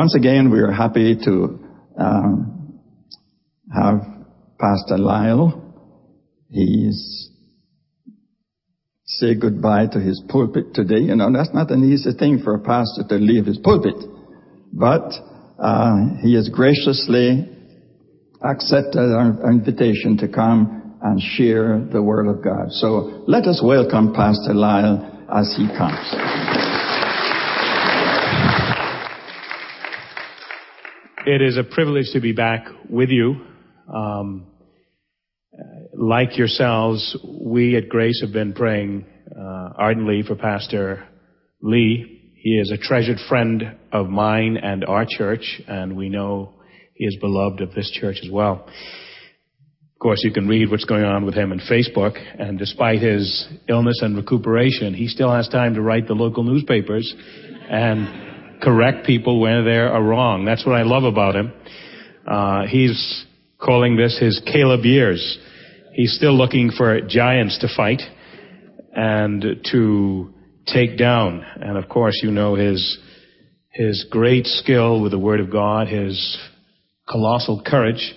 Once again, we are happy to um, have Pastor Lyle. He's say goodbye to his pulpit today. You know, that's not an easy thing for a pastor to leave his pulpit. But uh, he has graciously accepted our invitation to come and share the Word of God. So let us welcome Pastor Lyle as he comes. It is a privilege to be back with you. Um, like yourselves, we at Grace have been praying uh, ardently for Pastor Lee. He is a treasured friend of mine and our church, and we know he is beloved of this church as well. Of course, you can read what's going on with him on Facebook, and despite his illness and recuperation, he still has time to write the local newspapers and correct people where they are wrong. That's what I love about him. Uh, he's calling this his Caleb years. He's still looking for giants to fight and to take down. And of course, you know his, his great skill with the Word of God, his colossal courage.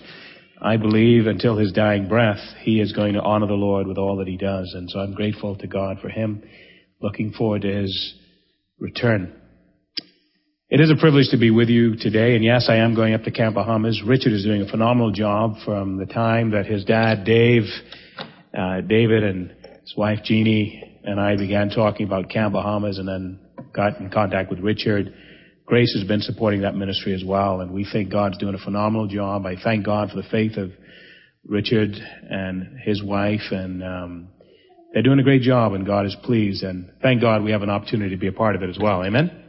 I believe until his dying breath, he is going to honor the Lord with all that he does. And so I'm grateful to God for him. Looking forward to his return. It is a privilege to be with you today, and yes, I am going up to Camp Bahamas. Richard is doing a phenomenal job from the time that his dad, Dave, uh, David, and his wife Jeannie and I began talking about Camp Bahamas, and then got in contact with Richard. Grace has been supporting that ministry as well, and we think God's doing a phenomenal job. I thank God for the faith of Richard and his wife, and um, they're doing a great job, and God is pleased. And thank God we have an opportunity to be a part of it as well. Amen.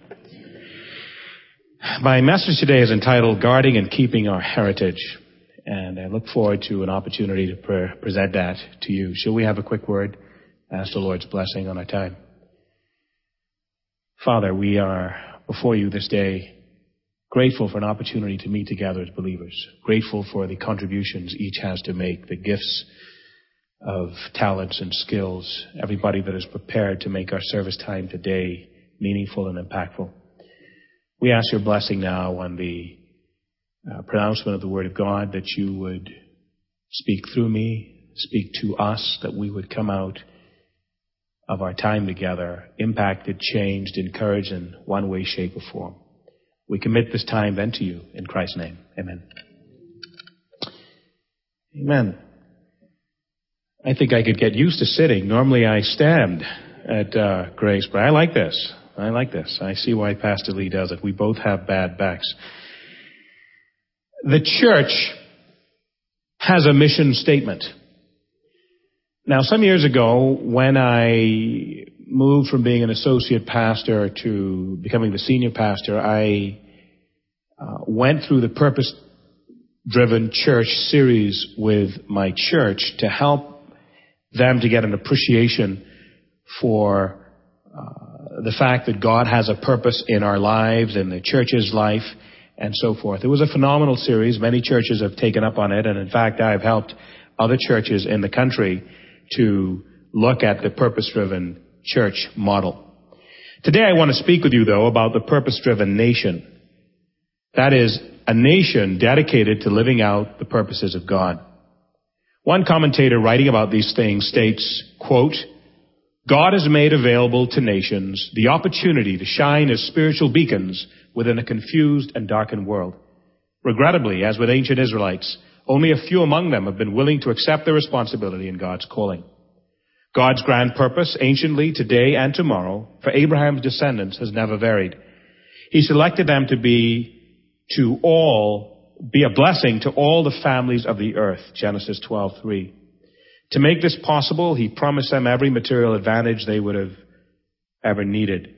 My message today is entitled Guarding and Keeping Our Heritage. And I look forward to an opportunity to pre- present that to you. Shall we have a quick word? Ask the Lord's blessing on our time. Father, we are before you this day grateful for an opportunity to meet together as believers. Grateful for the contributions each has to make, the gifts of talents and skills, everybody that is prepared to make our service time today meaningful and impactful. We ask your blessing now on the uh, pronouncement of the Word of God, that you would speak through me, speak to us, that we would come out of our time together impacted, changed, encouraged in one way, shape, or form. We commit this time then to you in Christ's name. Amen. Amen. I think I could get used to sitting. Normally I stand at uh, Grace, but I like this. I like this. I see why Pastor Lee does it. We both have bad backs. The church has a mission statement. Now, some years ago, when I moved from being an associate pastor to becoming the senior pastor, I uh, went through the purpose driven church series with my church to help them to get an appreciation for uh, the fact that God has a purpose in our lives, in the church's life, and so forth. It was a phenomenal series. Many churches have taken up on it, and in fact, I've helped other churches in the country to look at the purpose-driven church model. Today I want to speak with you though about the purpose-driven nation. That is, a nation dedicated to living out the purposes of God. One commentator writing about these things states, quote, God has made available to nations the opportunity to shine as spiritual beacons within a confused and darkened world. Regrettably, as with ancient Israelites, only a few among them have been willing to accept their responsibility in God's calling. God's grand purpose, anciently, today, and tomorrow, for Abraham's descendants has never varied. He selected them to be to all, be a blessing to all the families of the earth, Genesis 12:3. To make this possible, he promised them every material advantage they would have ever needed.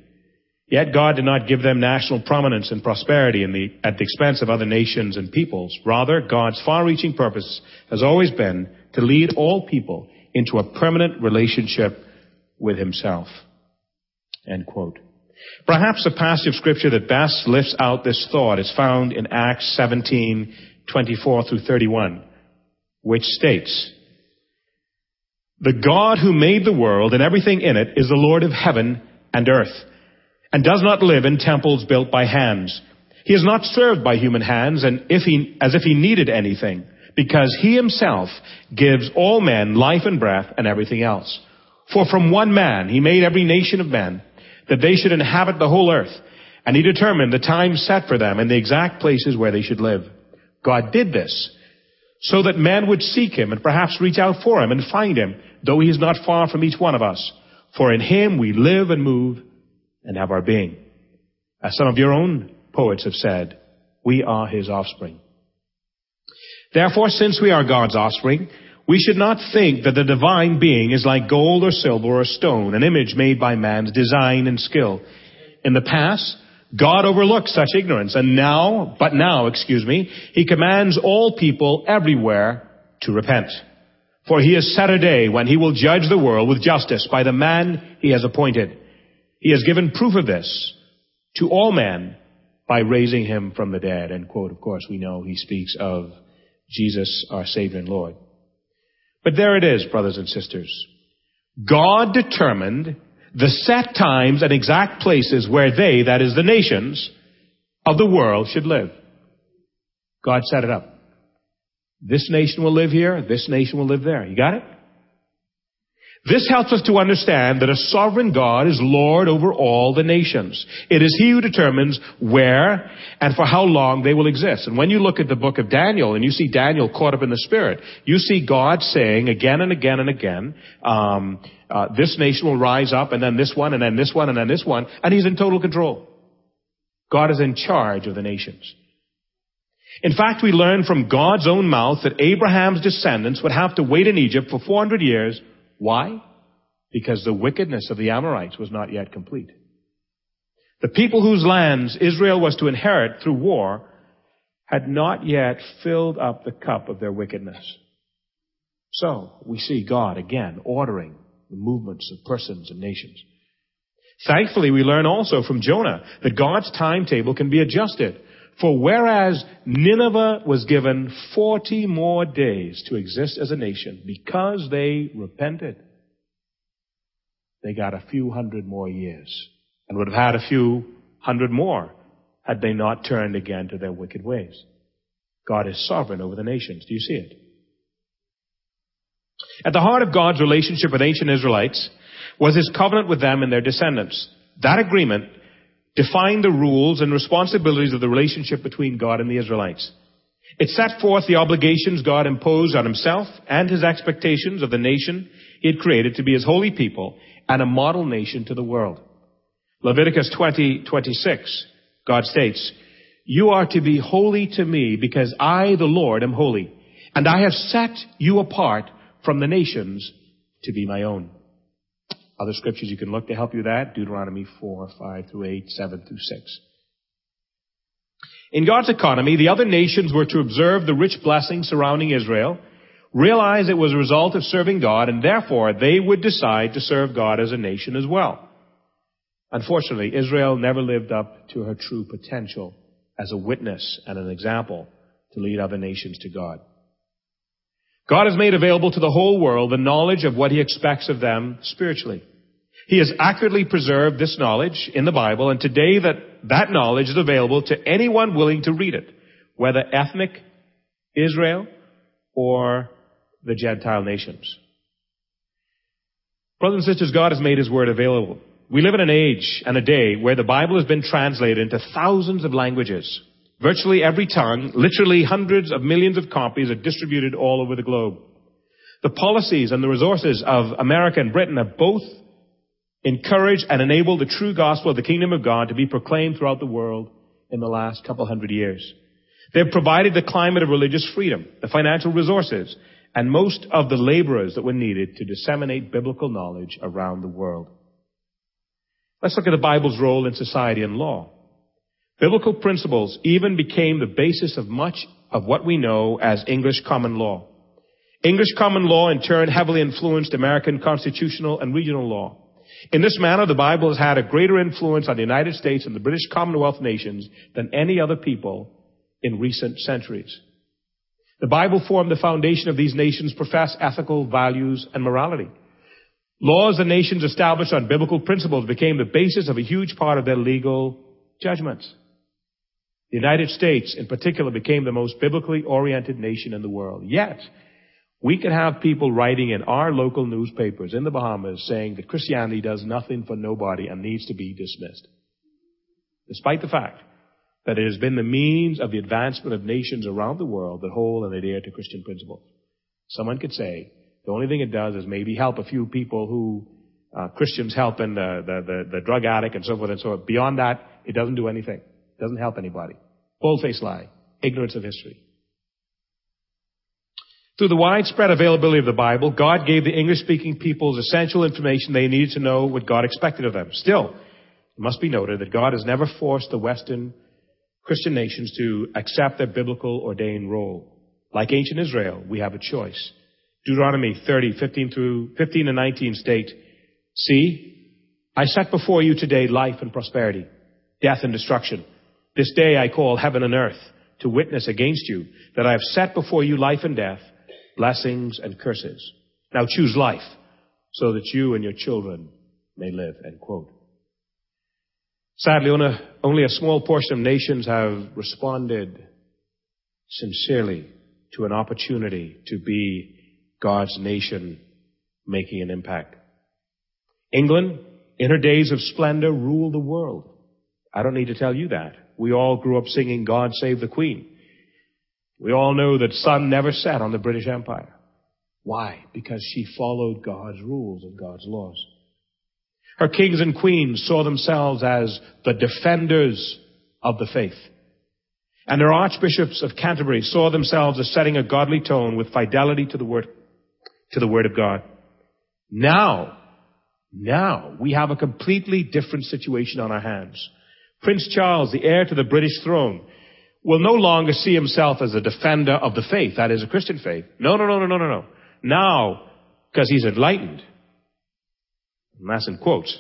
Yet God did not give them national prominence and prosperity the, at the expense of other nations and peoples. Rather, God's far-reaching purpose has always been to lead all people into a permanent relationship with himself. End quote. Perhaps the passage of scripture that best lifts out this thought is found in Acts 17, 24 through 31, which states, the God who made the world and everything in it is the Lord of heaven and earth, and does not live in temples built by hands. He is not served by human hands and if he, as if he needed anything, because he himself gives all men life and breath and everything else. For from one man he made every nation of men, that they should inhabit the whole earth, and he determined the time set for them and the exact places where they should live. God did this so that man would seek him and perhaps reach out for him and find him, though he is not far from each one of us. For in him we live and move and have our being. As some of your own poets have said, we are his offspring. Therefore, since we are God's offspring, we should not think that the divine being is like gold or silver or stone, an image made by man's design and skill. In the past, God overlooked such ignorance, and now, but now, excuse me, he commands all people everywhere to repent. For he has set a day when he will judge the world with justice by the man he has appointed. He has given proof of this to all men by raising him from the dead. End quote. Of course, we know he speaks of Jesus, our Savior and Lord. But there it is, brothers and sisters. God determined the set times and exact places where they, that is the nations of the world, should live. God set it up. This nation will live here, this nation will live there. You got it? This helps us to understand that a sovereign God is Lord over all the nations. It is He who determines where and for how long they will exist. And when you look at the book of Daniel and you see Daniel caught up in the Spirit, you see God saying again and again and again, um, uh, this nation will rise up and then this one and then this one and then this one, and He's in total control. God is in charge of the nations. In fact, we learn from God's own mouth that Abraham's descendants would have to wait in Egypt for 400 years why? Because the wickedness of the Amorites was not yet complete. The people whose lands Israel was to inherit through war had not yet filled up the cup of their wickedness. So, we see God again ordering the movements of persons and nations. Thankfully, we learn also from Jonah that God's timetable can be adjusted for whereas Nineveh was given 40 more days to exist as a nation because they repented, they got a few hundred more years and would have had a few hundred more had they not turned again to their wicked ways. God is sovereign over the nations. Do you see it? At the heart of God's relationship with ancient Israelites was his covenant with them and their descendants. That agreement defined the rules and responsibilities of the relationship between God and the Israelites. It set forth the obligations God imposed on himself and his expectations of the nation he had created to be his holy people and a model nation to the world. Leviticus 20, 26, God states, You are to be holy to me because I, the Lord, am holy, and I have set you apart from the nations to be my own. Other scriptures you can look to help you with that, Deuteronomy 4, 5 through 8, 7 through 6. In God's economy, the other nations were to observe the rich blessings surrounding Israel, realize it was a result of serving God, and therefore they would decide to serve God as a nation as well. Unfortunately, Israel never lived up to her true potential as a witness and an example to lead other nations to God. God has made available to the whole world the knowledge of what He expects of them spiritually. He has accurately preserved this knowledge in the Bible, and today that, that knowledge is available to anyone willing to read it, whether ethnic Israel or the Gentile nations. Brothers and sisters, God has made His Word available. We live in an age and a day where the Bible has been translated into thousands of languages. Virtually every tongue, literally hundreds of millions of copies are distributed all over the globe. The policies and the resources of America and Britain have both encouraged and enabled the true gospel of the kingdom of God to be proclaimed throughout the world in the last couple hundred years. They've provided the climate of religious freedom, the financial resources, and most of the laborers that were needed to disseminate biblical knowledge around the world. Let's look at the Bible's role in society and law. Biblical principles even became the basis of much of what we know as English common law. English common law in turn heavily influenced American constitutional and regional law. In this manner, the Bible has had a greater influence on the United States and the British Commonwealth nations than any other people in recent centuries. The Bible formed the foundation of these nations' professed ethical values and morality. Laws the nations established on biblical principles became the basis of a huge part of their legal judgments. The United States, in particular, became the most biblically oriented nation in the world. Yet, we could have people writing in our local newspapers in the Bahamas saying that Christianity does nothing for nobody and needs to be dismissed. Despite the fact that it has been the means of the advancement of nations around the world that hold and adhere to Christian principles. Someone could say, the only thing it does is maybe help a few people who uh, Christians helping the, the, the, the drug addict and so forth and so on. Beyond that, it doesn't do anything. Doesn't help anybody. Bold-faced lie. Ignorance of history. Through the widespread availability of the Bible, God gave the English-speaking peoples essential information they needed to know what God expected of them. Still, it must be noted that God has never forced the Western Christian nations to accept their biblical ordained role. Like ancient Israel, we have a choice. Deuteronomy 30, 15 through 15 and 19 state, See, I set before you today life and prosperity, death and destruction. This day I call heaven and earth to witness against you that I have set before you life and death, blessings and curses. Now choose life so that you and your children may live. End quote. Sadly, only a small portion of nations have responded sincerely to an opportunity to be God's nation making an impact. England, in her days of splendor, ruled the world. I don't need to tell you that. We all grew up singing God Save the Queen. We all know that sun never set on the British Empire. Why? Because she followed God's rules and God's laws. Her kings and queens saw themselves as the defenders of the faith. And her archbishops of Canterbury saw themselves as setting a godly tone with fidelity to the word, to the word of God. Now, now we have a completely different situation on our hands. Prince Charles, the heir to the British throne, will no longer see himself as a defender of the faith, that is a Christian faith. No, no, no, no, no, no, no. Now, because he's enlightened, and that's in quotes,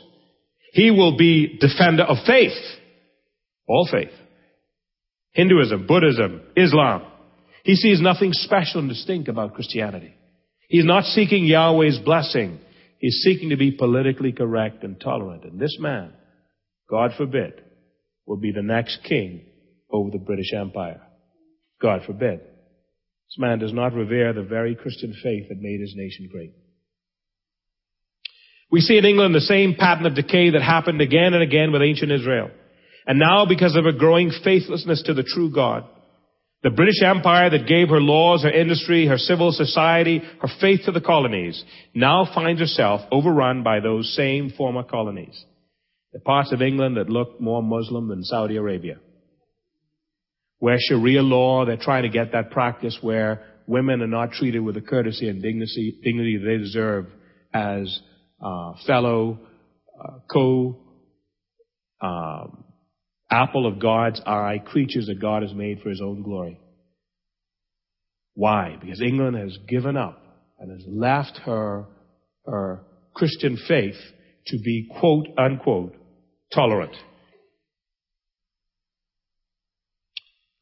he will be defender of faith. All faith. Hinduism, Buddhism, Islam. He sees nothing special and distinct about Christianity. He's not seeking Yahweh's blessing. He's seeking to be politically correct and tolerant. And this man, God forbid, will be the next king over the British Empire. God forbid. This man does not revere the very Christian faith that made his nation great. We see in England the same pattern of decay that happened again and again with ancient Israel. And now because of a growing faithlessness to the true God, the British Empire that gave her laws, her industry, her civil society, her faith to the colonies, now finds herself overrun by those same former colonies. The parts of England that look more Muslim than Saudi Arabia. Where Sharia law, they're trying to get that practice where women are not treated with the courtesy and dignity, dignity they deserve as uh, fellow, uh, co, um, apple of God's eye, creatures that God has made for his own glory. Why? Because England has given up and has left her, her Christian faith to be quote unquote tolerant.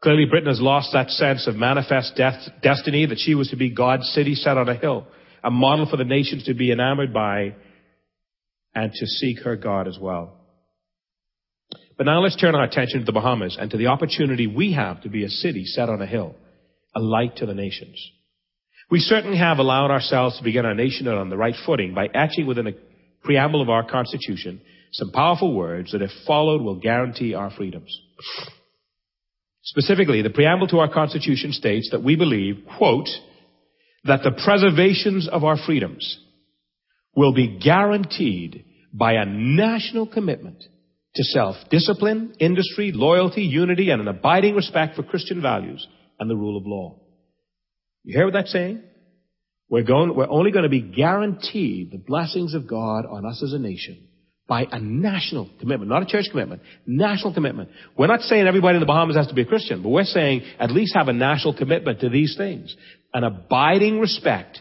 Clearly Britain has lost that sense of manifest death, destiny that she was to be God's city set on a hill, a model for the nations to be enamored by and to seek her God as well. But now let's turn our attention to the Bahamas and to the opportunity we have to be a city set on a hill, a light to the nations. We certainly have allowed ourselves to begin our nation on the right footing by etching within a preamble of our Constitution some powerful words that if followed will guarantee our freedoms. Specifically, the preamble to our Constitution states that we believe, quote, that the preservations of our freedoms will be guaranteed by a national commitment to self-discipline, industry, loyalty, unity, and an abiding respect for Christian values and the rule of law. You hear what that's saying? We're going, we're only going to be guaranteed the blessings of God on us as a nation by a national commitment, not a church commitment, national commitment. We're not saying everybody in the Bahamas has to be a Christian, but we're saying at least have a national commitment to these things. An abiding respect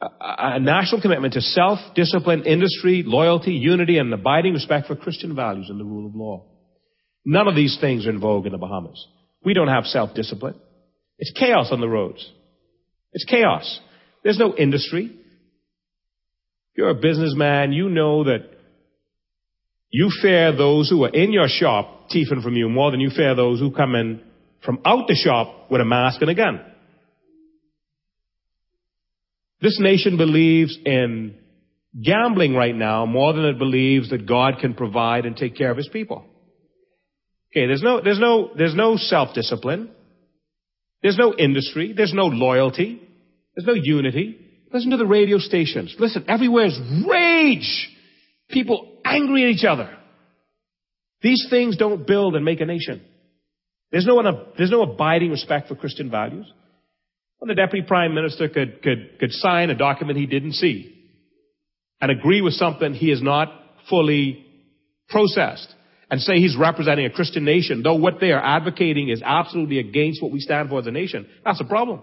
a national commitment to self-discipline, industry, loyalty, unity, and an abiding respect for Christian values and the rule of law. None of these things are in vogue in the Bahamas. We don't have self-discipline. It's chaos on the roads. It's chaos. There's no industry. You're a businessman, you know that You fear those who are in your shop thieving from you more than you fear those who come in from out the shop with a mask and a gun. This nation believes in gambling right now more than it believes that God can provide and take care of his people. Okay, there's no, there's no, there's no self-discipline. There's no industry. There's no loyalty. There's no unity. Listen to the radio stations. Listen, everywhere is rage. People angry at each other. These things don't build and make a nation. There's no, there's no abiding respect for Christian values. Well, the deputy prime minister could, could, could sign a document he didn't see and agree with something he has not fully processed and say he's representing a Christian nation, though what they are advocating is absolutely against what we stand for as a nation. That's a problem.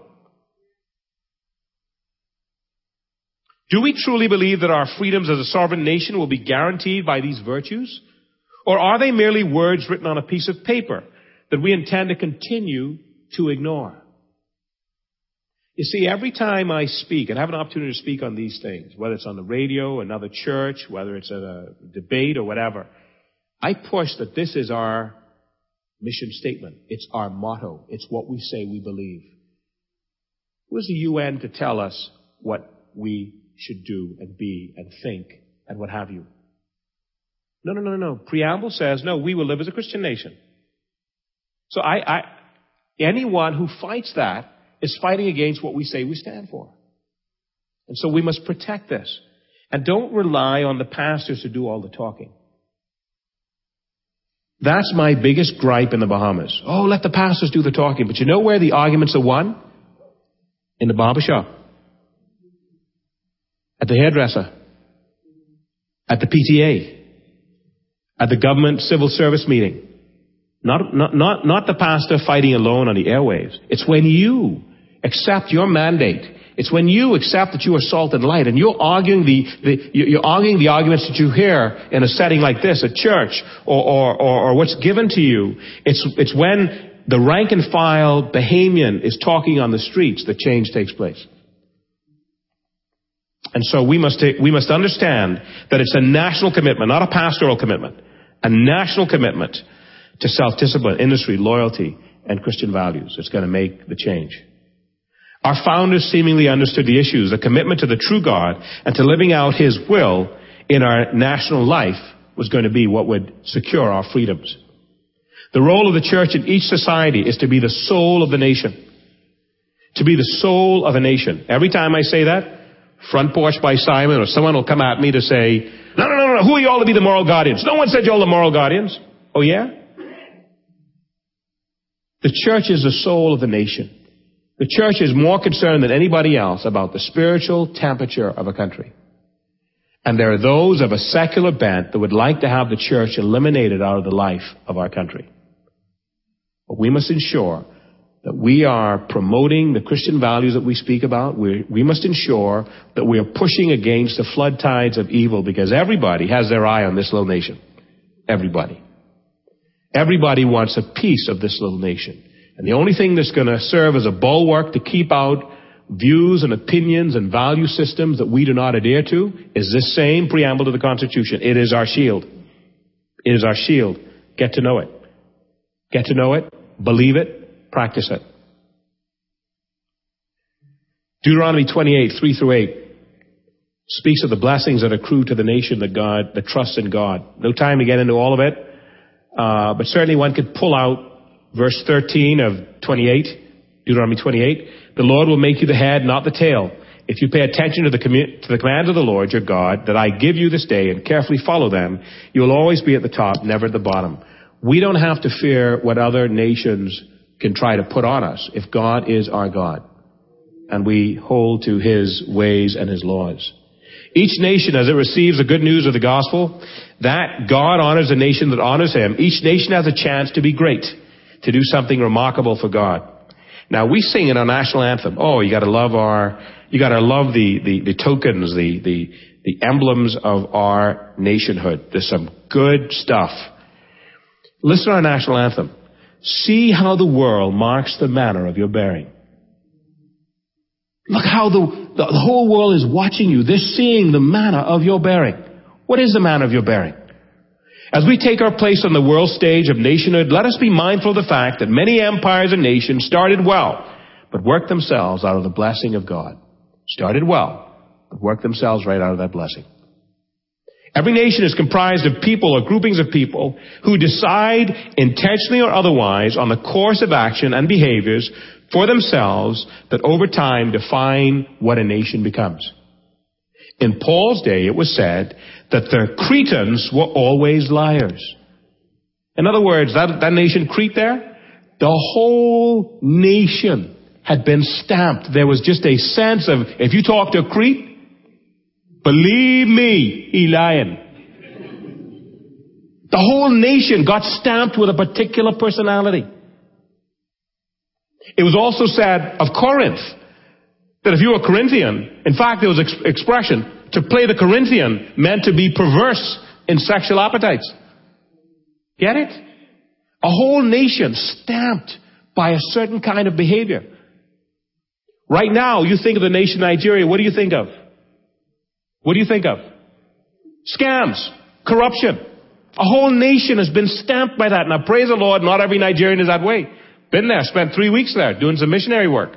Do we truly believe that our freedoms as a sovereign nation will be guaranteed by these virtues? Or are they merely words written on a piece of paper that we intend to continue to ignore? You see, every time I speak, and have an opportunity to speak on these things, whether it's on the radio, another church, whether it's at a debate or whatever, I push that this is our mission statement. It's our motto. It's what we say we believe. Who is the UN to tell us what we should do and be and think and what have you? No, no, no, no. no. Preamble says, no, we will live as a Christian nation. So I, I anyone who fights that is fighting against what we say we stand for. And so we must protect this. And don't rely on the pastors to do all the talking. That's my biggest gripe in the Bahamas. Oh, let the pastors do the talking. But you know where the arguments are won? In the barber shop. At the hairdresser. At the PTA. At the government civil service meeting. Not, not, not, not the pastor fighting alone on the airwaves. It's when you accept your mandate. It's when you accept that you are salt and light and you're arguing the, the you're arguing the arguments that you hear in a setting like this, at church, or, or, or, or what's given to you. It's, it's when the rank and file Bahamian is talking on the streets that change takes place. And so we must, we must understand that it's a national commitment, not a pastoral commitment, a national commitment to self-discipline, industry, loyalty, and Christian values. It's going to make the change. Our founders seemingly understood the issues, the commitment to the true God and to living out His will in our national life was going to be what would secure our freedoms. The role of the church in each society is to be the soul of the nation. To be the soul of a nation. Every time I say that, front porch by Simon or someone will come at me to say, no, no, no, no, who are you all to be the moral guardians? No one said you're all the moral guardians. Oh yeah? The church is the soul of the nation. The church is more concerned than anybody else about the spiritual temperature of a country. And there are those of a secular bent that would like to have the church eliminated out of the life of our country. But we must ensure that we are promoting the Christian values that we speak about. We, we must ensure that we are pushing against the flood tides of evil because everybody has their eye on this little nation. Everybody. Everybody wants a piece of this little nation. And the only thing that's going to serve as a bulwark to keep out views and opinions and value systems that we do not adhere to is this same preamble to the Constitution. It is our shield. It is our shield. Get to know it. Get to know it. Believe it. Practice it. Deuteronomy 28, 3 through 8 speaks of the blessings that accrue to the nation that God, that trusts in God. No time to get into all of it, uh, but certainly one could pull out verse 13 of 28, Deuteronomy 28, the Lord will make you the head, not the tail. If you pay attention to the, commu- to the of the Lord your God that I give you this day and carefully follow them, you will always be at the top, never at the bottom. We don't have to fear what other nations can try to put on us if God is our God and we hold to His ways and His laws. Each nation, as it receives the good news of the gospel, that God honors the nation that honors Him. Each nation has a chance to be great to do something remarkable for God. Now we sing in our national anthem. Oh, you gotta love our, you gotta love the, the, the tokens, the, the, the emblems of our nationhood. There's some good stuff. Listen to our national anthem. See how the world marks the manner of your bearing. Look how the, the, whole world is watching you. They're seeing the manner of your bearing. What is the manner of your bearing? As we take our place on the world stage of nationhood, let us be mindful of the fact that many empires and nations started well, but worked themselves out of the blessing of God. Started well, but worked themselves right out of that blessing. Every nation is comprised of people or groupings of people who decide intentionally or otherwise on the course of action and behaviors for themselves that over time define what a nation becomes. In Paul's day, it was said that the Cretans were always liars. In other words, that, that nation Crete there, the whole nation had been stamped. There was just a sense of, if you talk to Crete, Believe me, lying. The whole nation got stamped with a particular personality. It was also said of Corinth that if you were Corinthian, in fact, there was ex- expression to play the Corinthian meant to be perverse in sexual appetites. Get it? A whole nation stamped by a certain kind of behavior. Right now, you think of the nation Nigeria, what do you think of? What do you think of? Scams, corruption. A whole nation has been stamped by that. Now praise the Lord, not every Nigerian is that way. Been there, spent three weeks there doing some missionary work.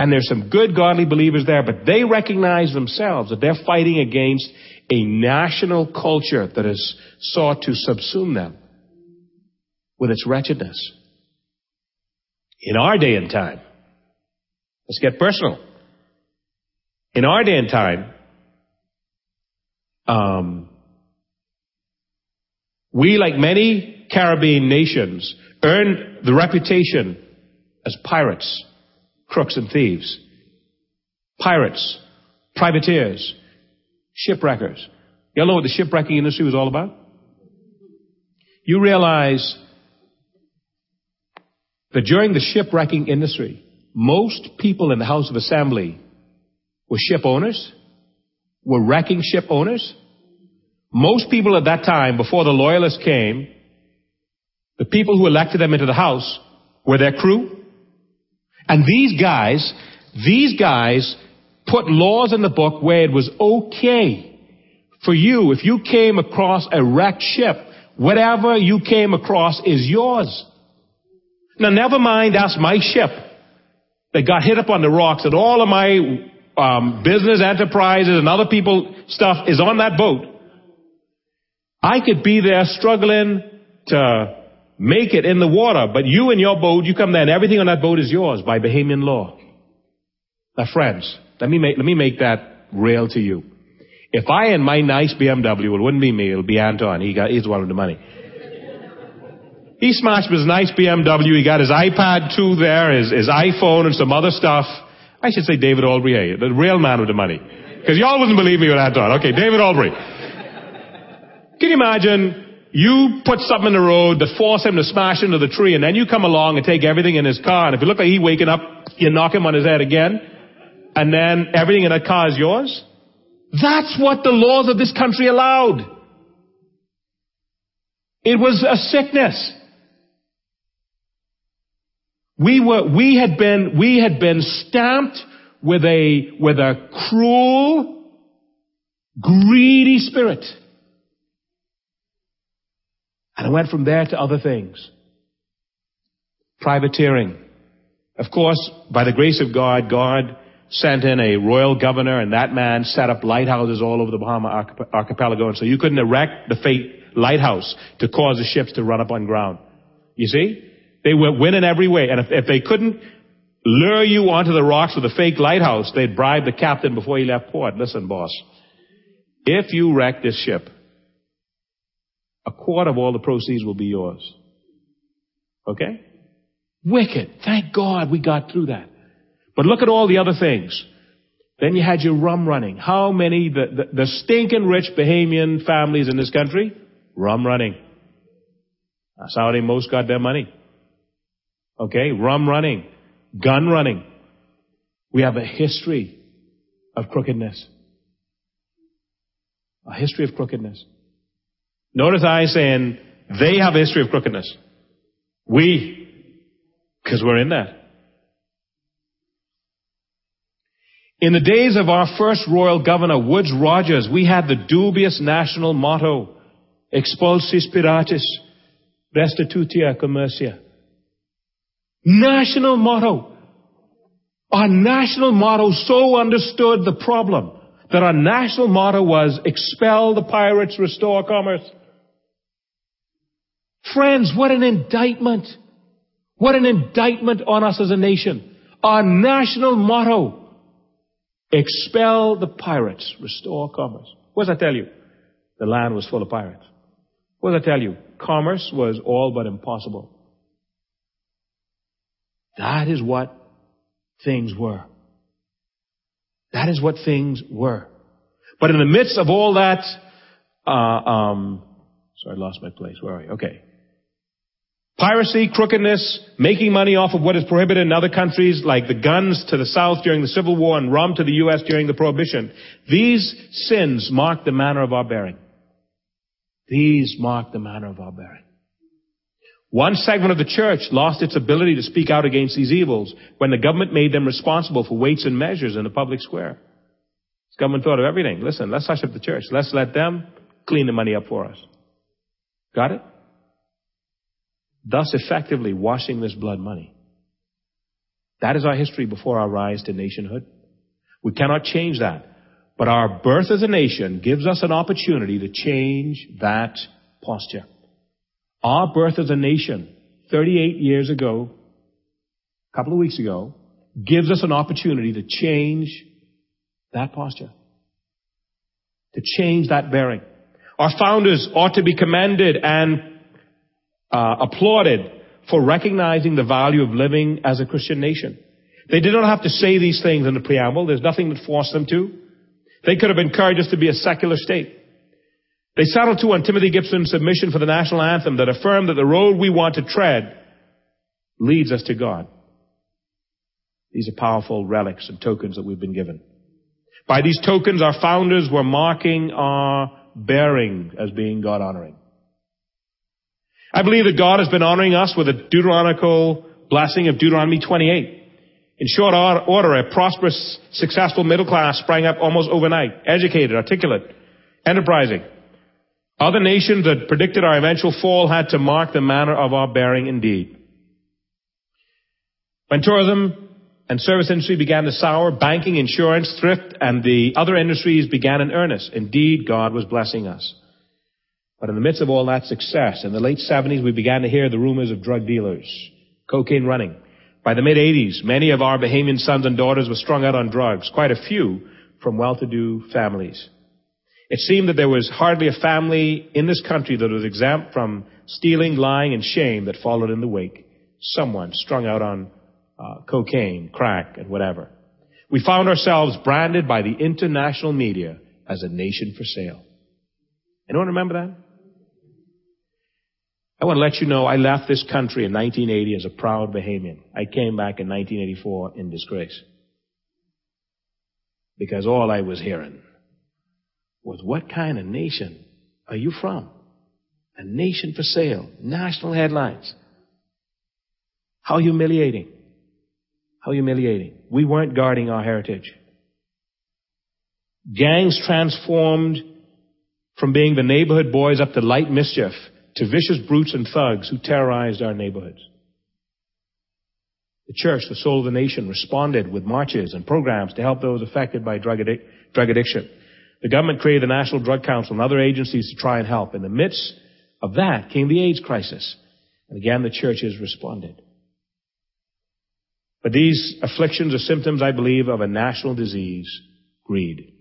And there's some good godly believers there, but they recognize themselves that they're fighting against a national culture that has sought to subsume them with its wretchedness. In our day and time, let's get personal. In our day and time, um, we, like many Caribbean nations, earned the reputation as pirates, crooks, and thieves. Pirates, privateers, shipwreckers. Y'all know what the shipwrecking industry was all about? You realize that during the shipwrecking industry, most people in the House of Assembly were ship owners were wrecking ship owners. Most people at that time, before the loyalists came, the people who elected them into the house were their crew. And these guys, these guys put laws in the book where it was okay for you, if you came across a wrecked ship, whatever you came across is yours. Now never mind that's my ship that got hit up on the rocks and all of my um, business enterprises and other people stuff is on that boat, I could be there struggling to make it in the water, but you and your boat, you come there and everything on that boat is yours by Bahamian law. Now friends, let me make, let me make that real to you. If I and my nice BMW, it wouldn't be me, it'll be Anton. He got, he's one with the money. He smashed his nice BMW, he got his iPad 2 there, his, his iPhone and some other stuff. I should say David hey, the real man with the money. Because y'all wouldn't believe me when I thought. Okay, David Albury. Can you imagine you put something in the road that force him to smash into the tree and then you come along and take everything in his car and if you look like he waking up, you knock him on his head again and then everything in that car is yours? That's what the laws of this country allowed. It was a sickness. We were, we had been, we had been stamped with a, with a cruel, greedy spirit. And I went from there to other things. Privateering. Of course, by the grace of God, God sent in a royal governor and that man set up lighthouses all over the Bahama archipelago and so you couldn't erect the fake lighthouse to cause the ships to run up on ground. You see? They were winning every way. And if, if they couldn't lure you onto the rocks with a fake lighthouse, they'd bribe the captain before he left port. Listen, boss, if you wreck this ship, a quarter of all the proceeds will be yours. Okay? Wicked. Thank God we got through that. But look at all the other things. Then you had your rum running. How many, the, the, the stinking rich Bahamian families in this country? Rum running. That's how they most got their money. Okay, rum running, gun running. We have a history of crookedness. A history of crookedness. Notice I saying they have a history of crookedness. We, because we're in that. In the days of our first royal governor, Woodes Rogers, we had the dubious national motto, Expulsis piratis, restitutia commercia. National motto. Our national motto so understood the problem that our national motto was expel the pirates, restore commerce. Friends, what an indictment. What an indictment on us as a nation. Our national motto, expel the pirates, restore commerce. What does that tell you? The land was full of pirates. What does that tell you? Commerce was all but impossible. That is what things were. That is what things were. But in the midst of all that, uh, um, sorry, I lost my place. Where are you? Okay. Piracy, crookedness, making money off of what is prohibited in other countries, like the guns to the South during the Civil War and rum to the U.S. during the Prohibition. These sins mark the manner of our bearing. These mark the manner of our bearing. One segment of the church lost its ability to speak out against these evils when the government made them responsible for weights and measures in the public square. The government thought of everything. Listen, let's hush up the church. Let's let them clean the money up for us. Got it? thus effectively washing this blood money. That is our history before our rise to nationhood. We cannot change that. But our birth as a nation gives us an opportunity to change that posture. Our birth as a nation, 38 years ago, a couple of weeks ago, gives us an opportunity to change that posture. To change that bearing. Our founders ought to be commended and uh, applauded for recognizing the value of living as a Christian nation. They did not have to say these things in the preamble. There's nothing that forced them to. They could have encouraged us to be a secular state. They settled to on Timothy Gibson's submission for the national anthem that affirmed that the road we want to tread leads us to God. These are powerful relics and tokens that we've been given. By these tokens, our founders were marking our bearing as being God honoring. I believe that God has been honoring us with a Deuteronomical blessing of Deuteronomy 28. In short order, a prosperous, successful middle class sprang up almost overnight, educated, articulate, enterprising. Other nations that predicted our eventual fall had to mark the manner of our bearing indeed. When tourism and service industry began to sour, banking, insurance, thrift, and the other industries began in earnest. Indeed, God was blessing us. But in the midst of all that success, in the late 70s, we began to hear the rumors of drug dealers, cocaine running. By the mid 80s, many of our Bahamian sons and daughters were strung out on drugs, quite a few from well-to-do families. It seemed that there was hardly a family in this country that was exempt from stealing, lying, and shame that followed in the wake. Someone strung out on uh, cocaine, crack, and whatever. We found ourselves branded by the international media as a nation for sale. Anyone remember that? I want to let you know I left this country in 1980 as a proud Bahamian. I came back in 1984 in disgrace. Because all I was hearing was, what kind of nation are you from? A nation for sale. National headlines. How humiliating. How humiliating. We weren't guarding our heritage. Gangs transformed from being the neighborhood boys up to light mischief to vicious brutes and thugs who terrorized our neighborhoods. The church, the soul of the nation, responded with marches and programs to help those affected by drug, addic- drug addiction. The government created the National Drug Council and other agencies to try and help. In the midst of that came the AIDS crisis. And again, the churches responded. But these afflictions are symptoms, I believe, of a national disease, greed.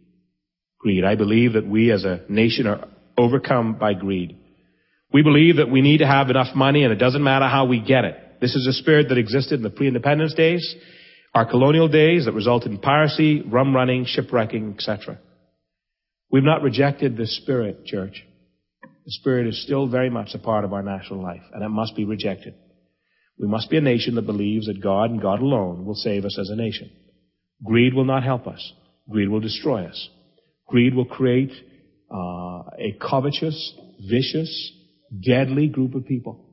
Greed. I believe that we as a nation are overcome by greed. We believe that we need to have enough money and it doesn't matter how we get it. This is a spirit that existed in the pre-independence days, our colonial days that resulted in piracy, rum running, shipwrecking, etc. We've not rejected the spirit, church. The spirit is still very much a part of our national life and it must be rejected. We must be a nation that believes that God and God alone will save us as a nation. Greed will not help us. Greed will destroy us. Greed will create uh, a covetous, vicious, deadly group of people,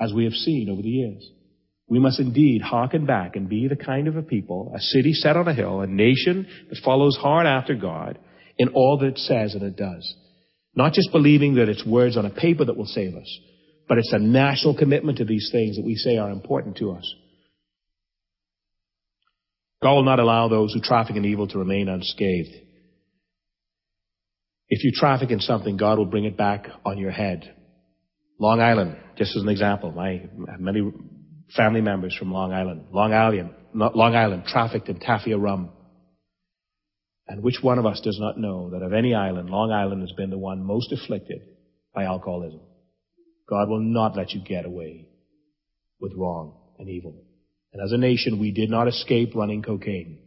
as we have seen over the years. We must indeed hearken back and be the kind of a people, a city set on a hill, a nation that follows hard after God in all that it says and it does. Not just believing that it's words on a paper that will save us, but it's a national commitment to these things that we say are important to us. God will not allow those who traffic in evil to remain unscathed. If you traffic in something, God will bring it back on your head. Long Island, just as an example, my many family members from Long Island. Long Island, Long Island trafficked in tafia rum. And which one of us does not know that of any island, Long Island has been the one most afflicted by alcoholism? God will not let you get away with wrong and evil. And as a nation, we did not escape running cocaine.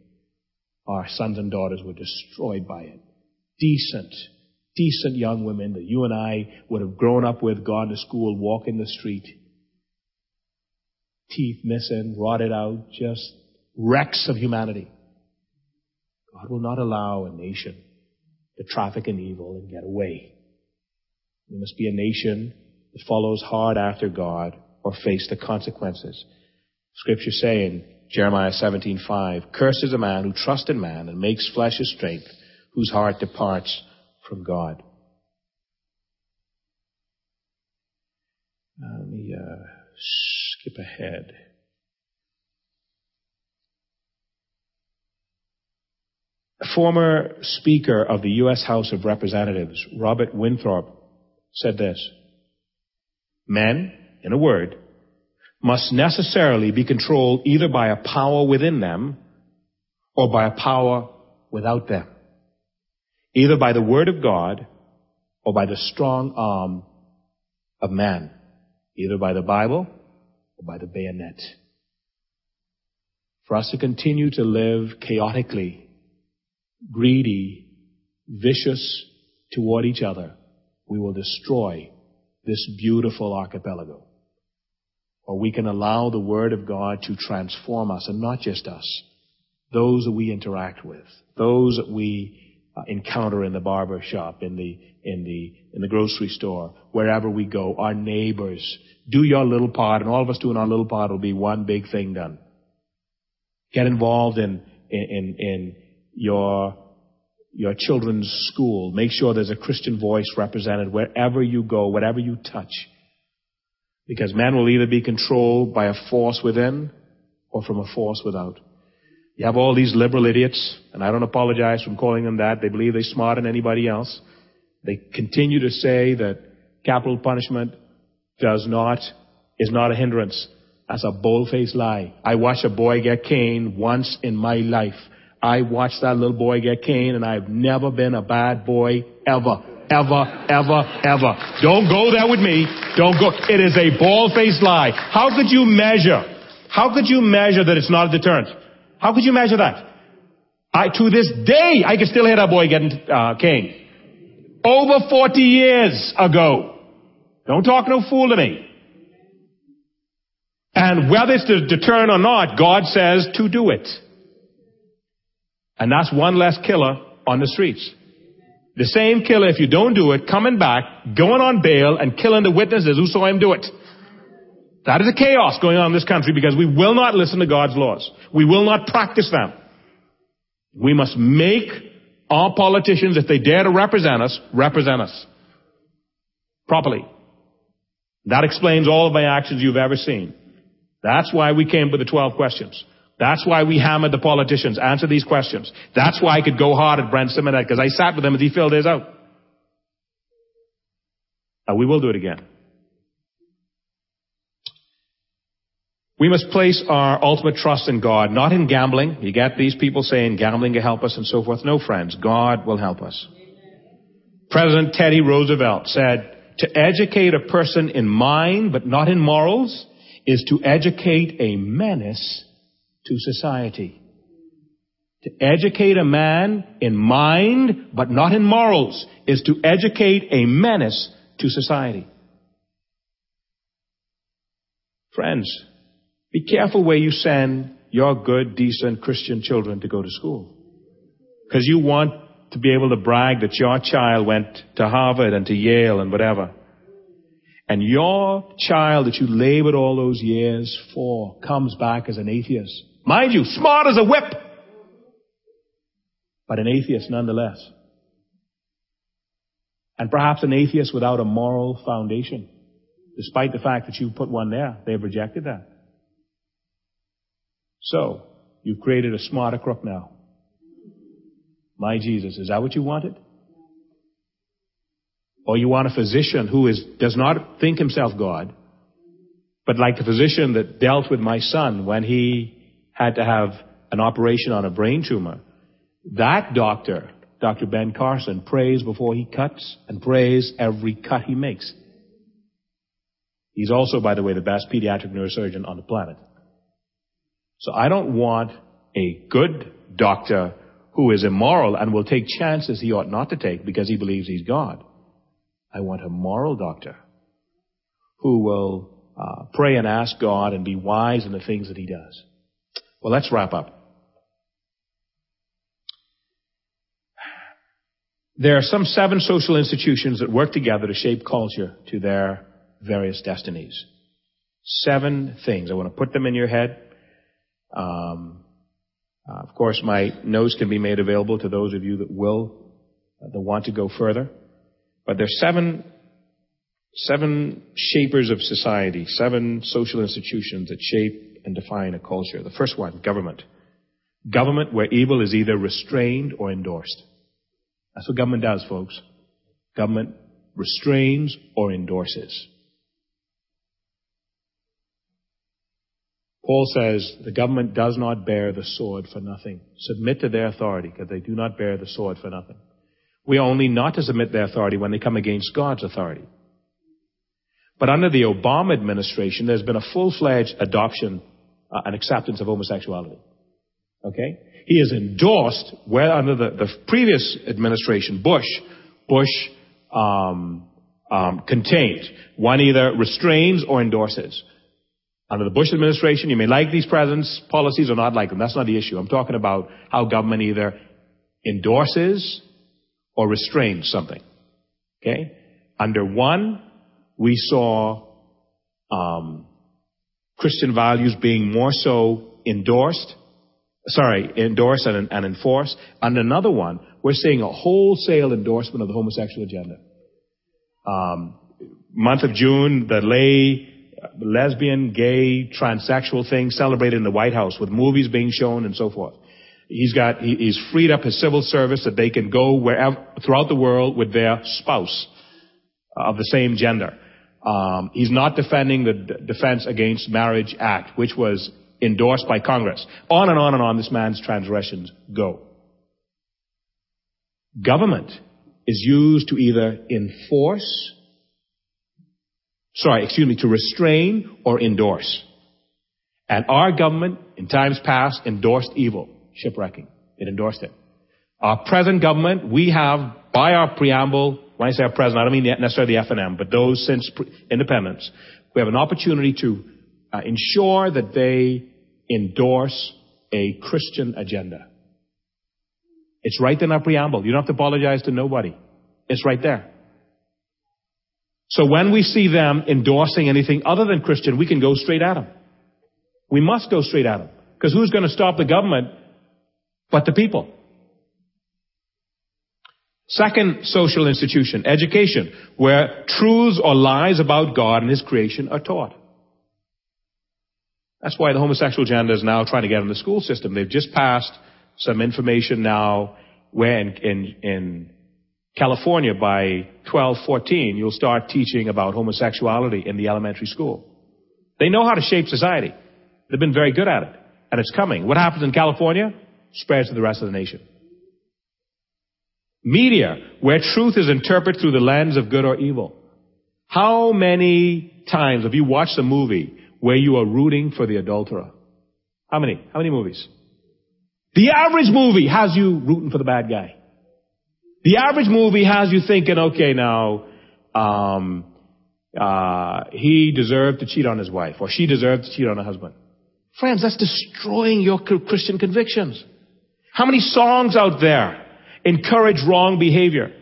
Our sons and daughters were destroyed by it. Decent, decent young women that you and I would have grown up with, gone to school, walking the street. Teeth missing, rotted out, just wrecks of humanity. God will not allow a nation to traffic in evil and get away. We must be a nation that follows hard after God or face the consequences. Scripture say in Jeremiah 17:5, "Cursed is a man who trusts in man and makes flesh his strength, whose heart departs from God." let me uh, skip ahead. Former Speaker of the U.S. House of Representatives, Robert Winthrop, said this Men, in a word, must necessarily be controlled either by a power within them or by a power without them. Either by the Word of God or by the strong arm of man. Either by the Bible or by the bayonet. For us to continue to live chaotically greedy, vicious toward each other, we will destroy this beautiful archipelago. Or we can allow the Word of God to transform us, and not just us, those that we interact with, those that we uh, encounter in the barber shop, in the, in the, in the grocery store, wherever we go, our neighbors. Do your little part, and all of us doing our little part will be one big thing done. Get involved in, in, in, in your, your children's school. Make sure there's a Christian voice represented wherever you go, whatever you touch. Because man will either be controlled by a force within or from a force without. You have all these liberal idiots, and I don't apologize for calling them that. They believe they're smarter than anybody else. They continue to say that capital punishment does not, is not a hindrance. That's a bold-faced lie. I watched a boy get caned once in my life. I watched that little boy get caned and I've never been a bad boy ever. Ever, ever, ever. Don't go there with me. Don't go. It is a bald-faced lie. How could you measure? How could you measure that it's not a deterrent? How could you measure that? I, to this day, I can still hear that boy getting uh, caned. Over 40 years ago. Don't talk no fool to me. And whether it's to deterrent or not, God says to do it. And that's one less killer on the streets. The same killer, if you don't do it, coming back, going on bail, and killing the witnesses who saw him do it. That is a chaos going on in this country because we will not listen to God's laws. We will not practice them. We must make our politicians, if they dare to represent us, represent us. Properly. That explains all of my actions you've ever seen. That's why we came with the 12 questions. That's why we hammered the politicians. Answer these questions. That's why I could go hard at Brent Symonette, because I sat with him as he filled his out. And we will do it again. We must place our ultimate trust in God, not in gambling. You get these people saying gambling can help us and so forth. No, friends. God will help us. President Teddy Roosevelt said, to educate a person in mind but not in morals is to educate a menace to society. To educate a man in mind, but not in morals, is to educate a menace to society. Friends, be careful where you send your good, decent Christian children to go to school. Because you want to be able to brag that your child went to Harvard and to Yale and whatever. And your child that you labored all those years for comes back as an atheist. Mind you, smart as a whip, but an atheist nonetheless. And perhaps an atheist without a moral foundation. Despite the fact that you put one there, they've rejected that. So, you've created a smarter crook now. My Jesus, is that what you wanted? Or you want a physician who is, does not think himself God, but like the physician that dealt with my son when he had to have an operation on a brain tumor. That doctor, Dr. Ben Carson, prays before he cuts and prays every cut he makes. He's also, by the way, the best pediatric neurosurgeon on the planet. So I don't want a good doctor who is immoral and will take chances he ought not to take because he believes he's God. I want a moral doctor who will uh, pray and ask God and be wise in the things that he does. Well, let's wrap up. There are some seven social institutions that work together to shape culture to their various destinies. Seven things. I want to put them in your head. Um, uh, of course, my notes can be made available to those of you that will, uh, that want to go further. But there's seven, seven shapers of society, seven social institutions that shape and define a culture. The first one, government. Government where evil is either restrained or endorsed. That's what government does, folks. Government restrains or endorses. Paul says the government does not bear the sword for nothing. Submit to their authority because they do not bear the sword for nothing. We are only not to submit their authority when they come against God's authority. But under the Obama administration, there's been a full-fledged adoption uh, and acceptance of homosexuality. Okay? He has endorsed, well, under the, the previous administration, Bush, Bush um, um, contained. One either restrains or endorses. Under the Bush administration, you may like these president's policies or not like them. That's not the issue. I'm talking about how government either endorses or restrains something. Okay? Under one, we saw um, Christian values being more so endorsed, sorry, endorsed and, and enforced. And another one, we're seeing a wholesale endorsement of the homosexual agenda. Um, month of June, the lay lesbian, gay, transsexual thing celebrated in the White House with movies being shown and so forth. He's got, he, he's freed up his civil service that they can go wherever, throughout the world with their spouse of the same gender. Um, he's not defending the D- Defense Against Marriage Act, which was endorsed by Congress. On and on and on this man's transgressions go. Government is used to either enforce sorry, excuse me, to restrain or endorse. And our government, in times past, endorsed evil, shipwrecking. It endorsed it. Our present government, we have, by our preamble, when I say our president, I don't mean necessarily the FNM, but those since independence, we have an opportunity to uh, ensure that they endorse a Christian agenda. It's right in our preamble. You don't have to apologize to nobody. It's right there. So when we see them endorsing anything other than Christian, we can go straight at them. We must go straight at them. Because who's going to stop the government but the people? Second social institution, education, where truths or lies about God and His creation are taught. That's why the homosexual agenda is now trying to get in the school system. They've just passed some information now where in, in, in California, by 12, 14, you'll start teaching about homosexuality in the elementary school. They know how to shape society. They've been very good at it. And it's coming. What happens in California spreads to the rest of the nation. Media, where truth is interpreted through the lens of good or evil. How many times have you watched a movie where you are rooting for the adulterer? How many? How many movies? The average movie has you rooting for the bad guy. The average movie has you thinking, okay, now, um, uh, he deserved to cheat on his wife, or she deserved to cheat on her husband. Friends, that's destroying your Christian convictions. How many songs out there encourage wrong behavior?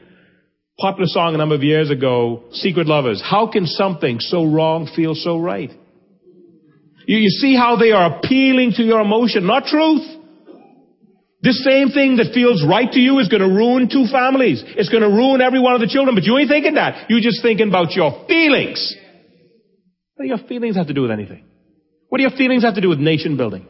Popular song a number of years ago, Secret Lovers. How can something so wrong feel so right? You, you see how they are appealing to your emotion, not truth. This same thing that feels right to you is going to ruin two families. It's going to ruin every one of the children, but you ain't thinking that. You're just thinking about your feelings. What do your feelings have to do with anything? What do your feelings have to do with nation building?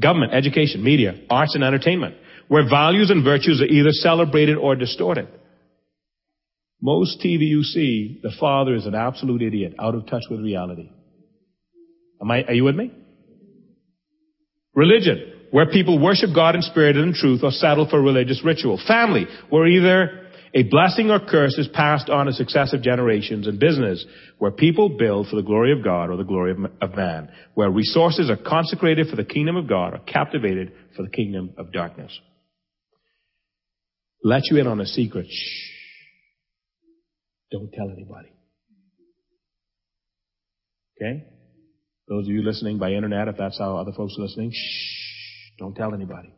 Government, education, media, arts and entertainment, where values and virtues are either celebrated or distorted. Most TV you see, the father is an absolute idiot, out of touch with reality. Am I, are you with me? Religion, where people worship God in spirit and in truth or settle for religious ritual. Family, where either a blessing or curse is passed on to successive generations. in business, where people build for the glory of God or the glory of man. Where resources are consecrated for the kingdom of God or captivated for the kingdom of darkness. Let you in on a secret. Shh. Don't tell anybody. Okay? Those of you listening by internet, if that's how other folks are listening, shh, don't tell anybody.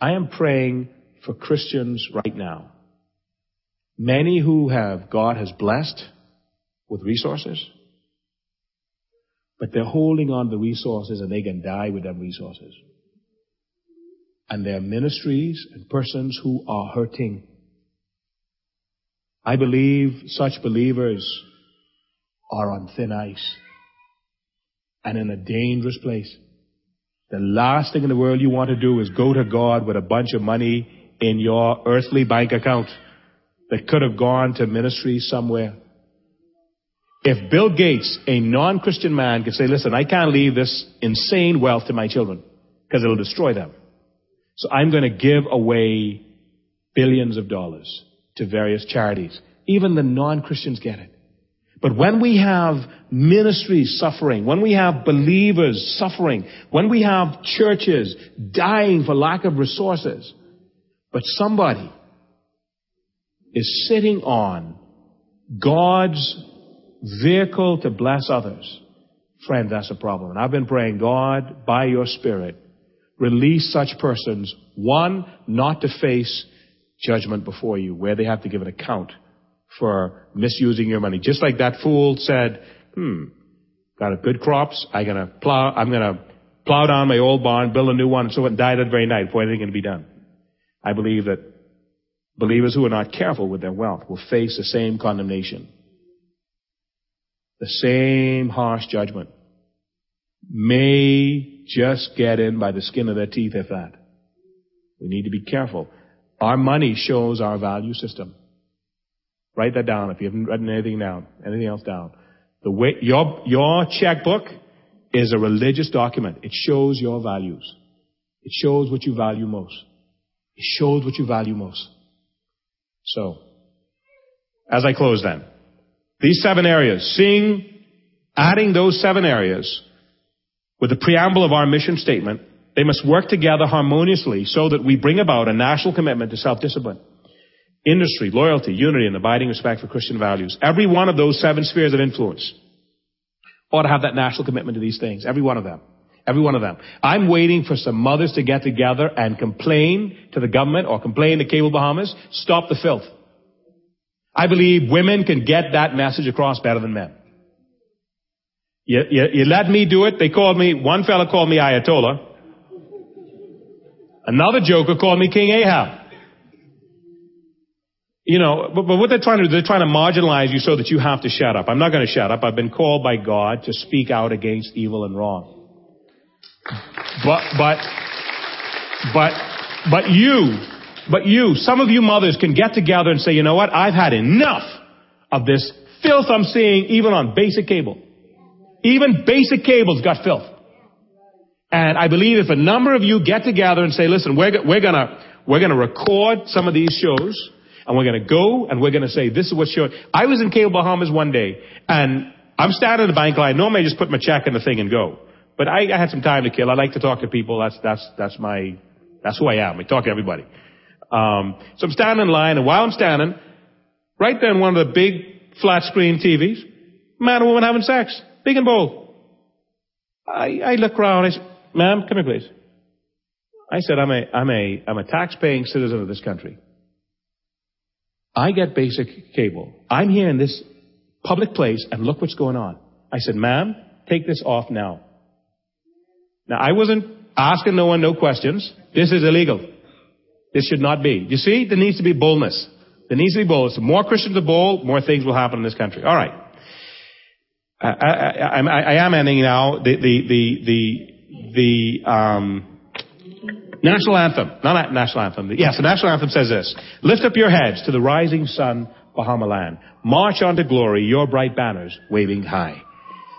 I am praying for Christians right now. Many who have, God has blessed with resources, but they're holding on to the resources and they can die with them resources. And there are ministries and persons who are hurting. I believe such believers are on thin ice and in a dangerous place. The last thing in the world you want to do is go to God with a bunch of money in your earthly bank account that could have gone to ministry somewhere. If Bill Gates, a non-Christian man, could say, listen, I can't leave this insane wealth to my children because it'll destroy them. So I'm going to give away billions of dollars to various charities. Even the non-Christians get it. But when we have ministries suffering, when we have believers suffering, when we have churches dying for lack of resources, but somebody is sitting on God's vehicle to bless others, friend, that's a problem. And I've been praying, God, by your Spirit, release such persons, one, not to face judgment before you, where they have to give an account for misusing your money. Just like that fool said, hmm, got a good crops, I'm gonna plow, I'm gonna plow down my old barn, build a new one, and so it died that very night before anything can be done. I believe that believers who are not careful with their wealth will face the same condemnation. The same harsh judgment. May just get in by the skin of their teeth if that. We need to be careful. Our money shows our value system. Write that down if you haven't written anything down, anything else down. The way, your, your checkbook is a religious document. It shows your values. It shows what you value most. It shows what you value most. So, as I close then, these seven areas, seeing, adding those seven areas with the preamble of our mission statement, they must work together harmoniously so that we bring about a national commitment to self-discipline industry, loyalty, unity, and abiding respect for Christian values. Every one of those seven spheres of influence ought to have that national commitment to these things. Every one of them. Every one of them. I'm waiting for some mothers to get together and complain to the government or complain to Cable Bahamas, stop the filth. I believe women can get that message across better than men. You, you, you let me do it. They called me, one fella called me Ayatollah. Another joker called me King Ahab. You know, but, but what they're trying to do, they're trying to marginalize you so that you have to shut up. I'm not going to shut up. I've been called by God to speak out against evil and wrong. But, but, but, but you, but you, some of you mothers can get together and say, you know what? I've had enough of this filth I'm seeing even on basic cable. Even basic cable's got filth. And I believe if a number of you get together and say, listen, we're, we're gonna, we're gonna record some of these shows, and we're to go and we're to say, this is what's showing. I was in Cable Bahamas one day and I'm standing at the bank line. Normally I just put my check in the thing and go. But I, I had some time to kill. I like to talk to people. That's, that's, that's my, that's who I am. I talk to everybody. Um, so I'm standing in line and while I'm standing, right there in one of the big flat screen TVs, man and woman having sex. Big and bold. I, I look around. I said, ma'am, come here please. I said, I'm a, I'm a, I'm a tax-paying citizen of this country. I get basic cable. I'm here in this public place and look what's going on. I said, ma'am, take this off now. Now, I wasn't asking no one no questions. This is illegal. This should not be. You see, there needs to be boldness. There needs to be boldness. The more Christians are bold, more things will happen in this country. All right. I, I, I, I am ending now. The the the the, the um, national anthem, not national anthem. Yes, the national anthem says this: "Lift up your heads to the rising sun, Bahama land. March on to glory, your bright banners waving high.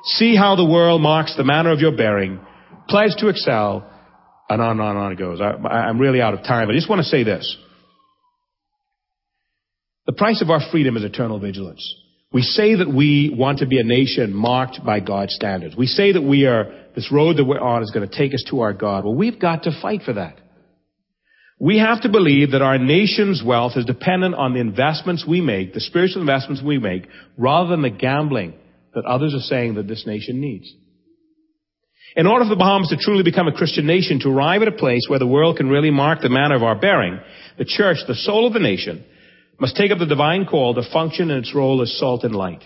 See how the world marks the manner of your bearing. Pledge to excel." And on and on and on it goes. I, I'm really out of time. But I just want to say this. The price of our freedom is eternal vigilance. We say that we want to be a nation marked by God's standards. We say that we are, this road that we're on is going to take us to our God. Well, we've got to fight for that. We have to believe that our nation's wealth is dependent on the investments we make, the spiritual investments we make, rather than the gambling that others are saying that this nation needs. In order for the Bahamas to truly become a Christian nation, to arrive at a place where the world can really mark the manner of our bearing, the church, the soul of the nation, must take up the divine call to function in its role as salt and light.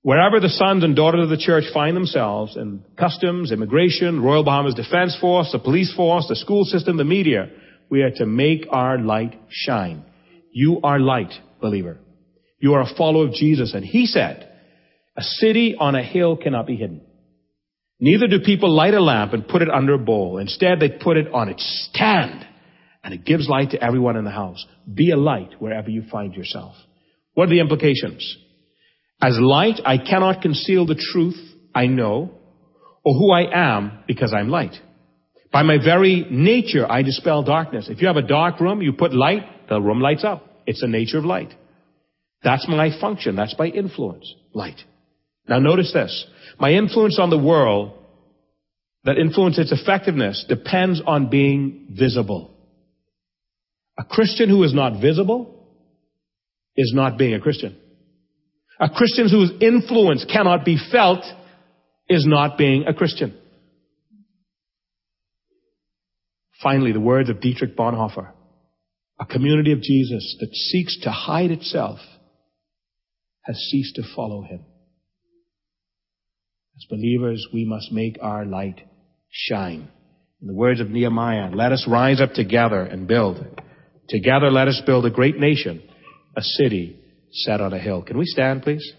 Wherever the sons and daughters of the church find themselves in customs, immigration, Royal Bahamas Defense Force, the police force, the school system, the media, we are to make our light shine. You are light, believer. You are a follower of Jesus. And he said, a city on a hill cannot be hidden. Neither do people light a lamp and put it under a bowl. Instead, they put it on its stand and it gives light to everyone in the house. Be a light wherever you find yourself. What are the implications? As light, I cannot conceal the truth I know or who I am because I'm light. By my very nature, I dispel darkness. If you have a dark room, you put light, the room lights up. It's the nature of light. That's my function. That's my influence. Light. Now notice this. My influence on the world, that influence its effectiveness, depends on being visible. A Christian who is not visible is not being a Christian. A Christian whose influence cannot be felt is not being a Christian. Finally, the words of Dietrich Bonhoeffer. A community of Jesus that seeks to hide itself has ceased to follow him. As believers, we must make our light shine. In the words of Nehemiah, let us rise up together and build. Together let us build a great nation, a city set on a hill. Can we stand, please?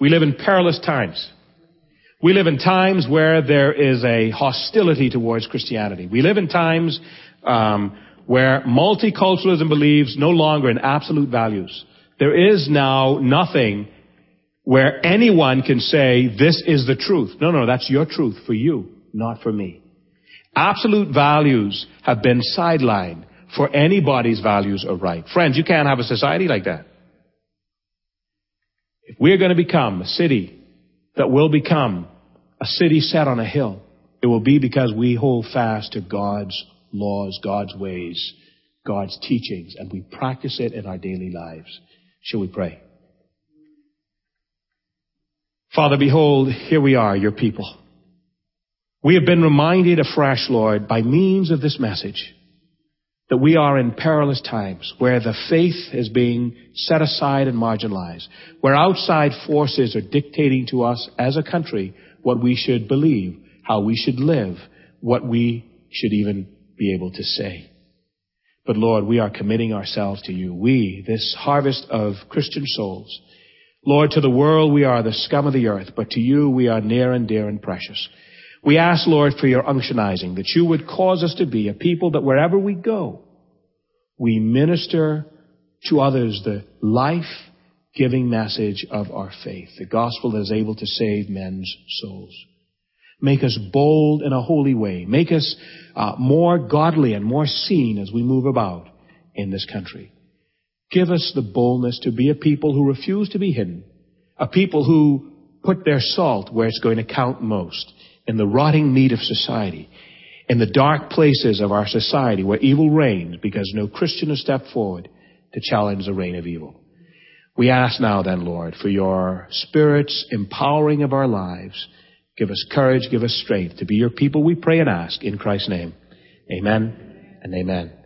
We live in perilous times. We live in times where there is a hostility towards Christianity. We live in times um, where multiculturalism believes no longer in absolute values. There is now nothing where anyone can say, this is the truth. No, no, that's your truth for you, not for me. Absolute values have been sidelined for anybody's values are right. Friends, you can't have a society like that. If we're going to become a city that will become a city set on a hill, it will be because we hold fast to God's laws, God's ways, God's teachings, and we practice it in our daily lives. Shall we pray? Father, behold, here we are, your people. We have been reminded afresh, Lord, by means of this message, that we are in perilous times where the faith is being set aside and marginalized, where outside forces are dictating to us as a country what we should believe, how we should live, what we should even be able to say. But Lord, we are committing ourselves to you. We, this harvest of Christian souls, Lord, to the world we are the scum of the earth, but to you we are near and dear and precious. We ask, Lord, for your unctionizing, that you would cause us to be a people that wherever we go, we minister to others the life-giving message of our faith, the gospel that is able to save men's souls. Make us bold in a holy way. Make us uh, more godly and more seen as we move about in this country. Give us the boldness to be a people who refuse to be hidden, a people who put their salt where it's going to count most, in the rotting meat of society, in the dark places of our society where evil reigns because no Christian has stepped forward to challenge the reign of evil. We ask now then, Lord, for your Spirit's empowering of our lives. Give us courage, give us strength to be your people, we pray and ask in Christ's name. Amen and amen.